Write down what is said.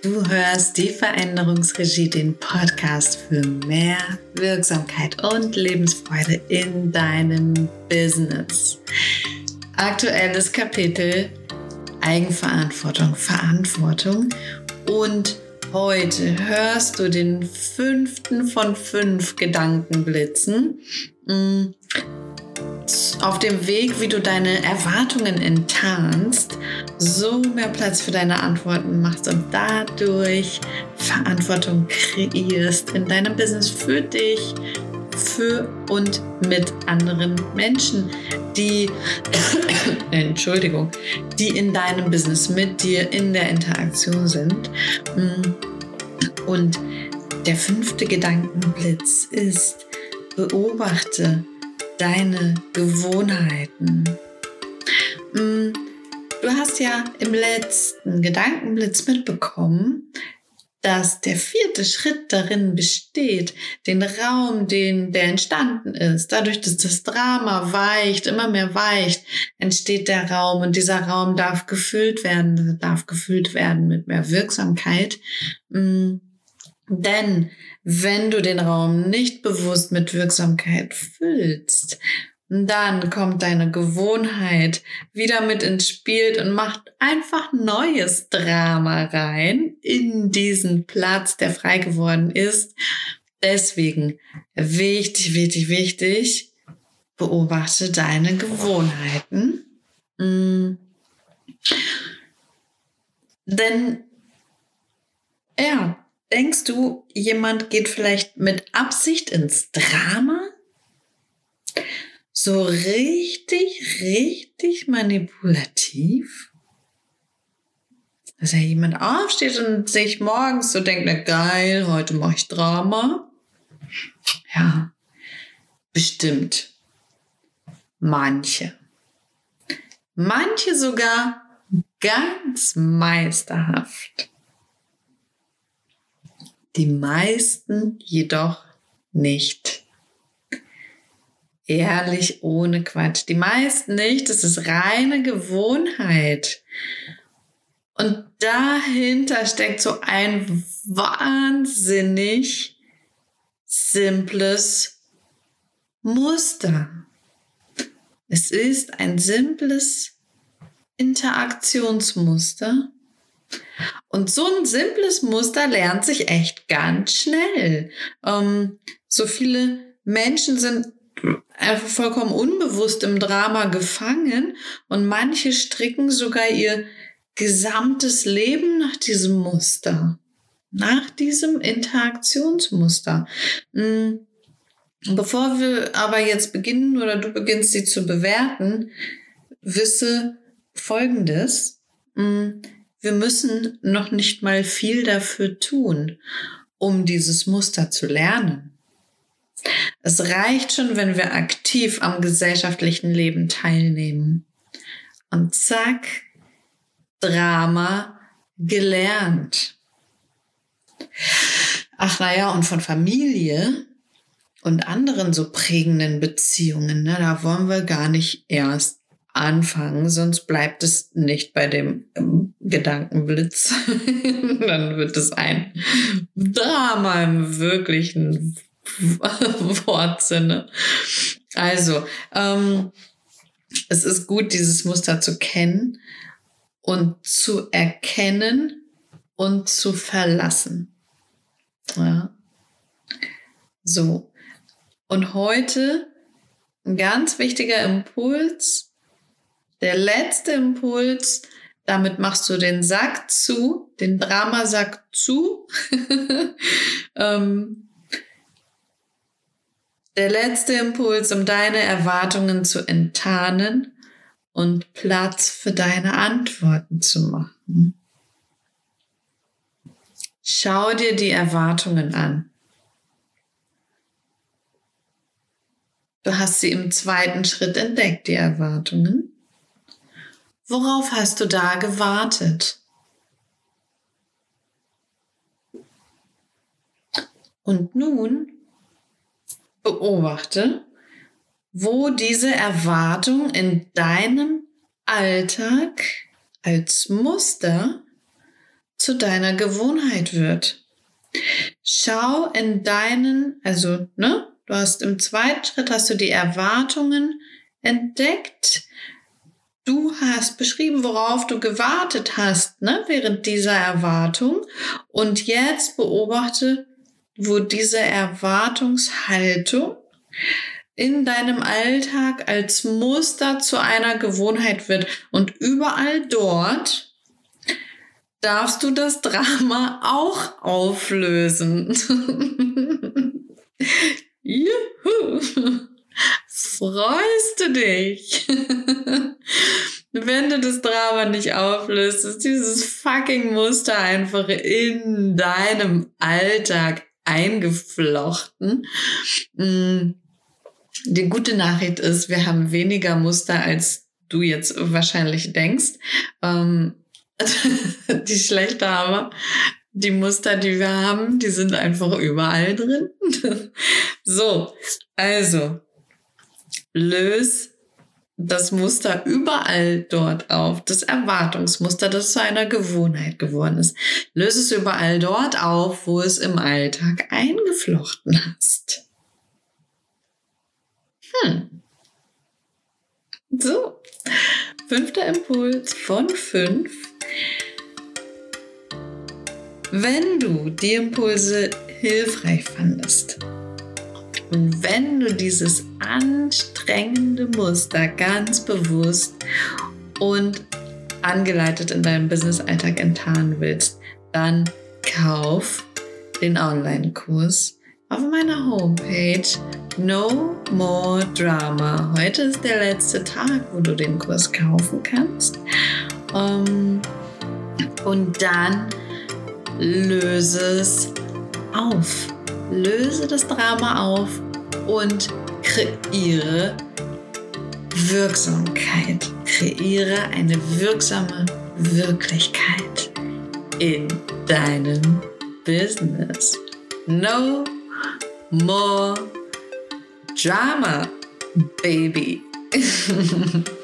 Du hörst die Veränderungsregie, den Podcast für mehr Wirksamkeit und Lebensfreude in deinem Business. Aktuelles Kapitel Eigenverantwortung, Verantwortung und heute hörst du den fünften von fünf Gedankenblitzen mm, auf dem Weg, wie du deine Erwartungen enttarnst, so mehr Platz für deine Antworten machst und dadurch Verantwortung kreierst in deinem Business für dich, für und mit anderen Menschen, die, Entschuldigung, die in deinem Business mit dir in der Interaktion sind. Und der fünfte Gedankenblitz ist, beobachte deine Gewohnheiten. Mm, du hast ja im letzten Gedankenblitz mitbekommen, dass der vierte Schritt darin besteht, den Raum, den, der entstanden ist, dadurch, dass das Drama weicht, immer mehr weicht, entsteht der Raum und dieser Raum darf gefüllt werden, darf gefüllt werden mit mehr Wirksamkeit. Mm, denn wenn du den Raum nicht bewusst mit Wirksamkeit füllst, dann kommt deine Gewohnheit wieder mit ins Spiel und macht einfach neues Drama rein in diesen Platz, der frei geworden ist. Deswegen wichtig, wichtig, wichtig, beobachte deine Gewohnheiten. Mm. Denn ja, denkst du, jemand geht vielleicht mit Absicht ins Drama? so richtig, richtig manipulativ? Dass ja jemand aufsteht und sich morgens so denkt, na geil, heute mache ich Drama. Ja, bestimmt. Manche. Manche sogar ganz meisterhaft. Die meisten jedoch nicht ehrlich, ohne Quatsch. Die meisten nicht. Das ist reine Gewohnheit. Und dahinter steckt so ein wahnsinnig simples Muster. Es ist ein simples Interaktionsmuster. Und so ein simples Muster lernt sich echt ganz schnell. Ähm, so viele Menschen sind einfach vollkommen unbewusst im Drama gefangen und manche stricken sogar ihr gesamtes Leben nach diesem Muster, nach diesem Interaktionsmuster. Hm. Bevor wir aber jetzt beginnen oder du beginnst sie zu bewerten, wisse Folgendes. Wir müssen noch nicht mal viel dafür tun, um dieses Muster zu lernen. Es reicht schon, wenn wir aktiv am gesellschaftlichen Leben teilnehmen. Und zack, Drama gelernt. Ach naja, und von Familie und anderen so prägenden Beziehungen, ne, da wollen wir gar nicht erst anfangen, sonst bleibt es nicht bei dem ähm, Gedankenblitz. Dann wird es ein Drama im wirklichen Wortsinne. Also, ähm, es ist gut, dieses Muster zu kennen und zu erkennen und zu verlassen. Ja. So. Und heute ein ganz wichtiger Impuls, der letzte Impuls, damit machst du den Sack zu, den Dramasack zu. ähm, der letzte Impuls, um deine Erwartungen zu enttarnen und Platz für deine Antworten zu machen. Schau dir die Erwartungen an. Du hast sie im zweiten Schritt entdeckt, die Erwartungen. Worauf hast du da gewartet? Und nun beobachte, wo diese Erwartung in deinem Alltag als Muster zu deiner Gewohnheit wird. Schau in deinen, also, ne, du hast im zweiten Schritt hast du die Erwartungen entdeckt. Du hast beschrieben, worauf du gewartet hast, ne, während dieser Erwartung. Und jetzt beobachte, wo diese Erwartungshaltung in deinem Alltag als Muster zu einer Gewohnheit wird. Und überall dort darfst du das Drama auch auflösen. Juhu! Freust du dich? Wenn du das Drama nicht auflöst, ist dieses fucking Muster einfach in deinem Alltag eingeflochten. Mm. Die gute Nachricht ist, wir haben weniger Muster, als du jetzt wahrscheinlich denkst. Ähm, die schlechte aber, die Muster, die wir haben, die sind einfach überall drin. so, also, löse das Muster überall dort auf, das Erwartungsmuster, das zu einer Gewohnheit geworden ist. Löse es überall dort auf, wo es im Alltag eingeflochten hast. Hm. So, fünfter Impuls von fünf. Wenn du die Impulse hilfreich fandest, und wenn du dieses anstrengende Muster ganz bewusst und angeleitet in deinem Business-Alltag enttarnen willst, dann kauf den Online-Kurs auf meiner Homepage No More Drama. Heute ist der letzte Tag, wo du den Kurs kaufen kannst. Ähm, und dann löse es auf löse das Drama auf und kreiere Wirksamkeit. Kreiere eine wirksame Wirklichkeit in deinem Business. No more drama, baby.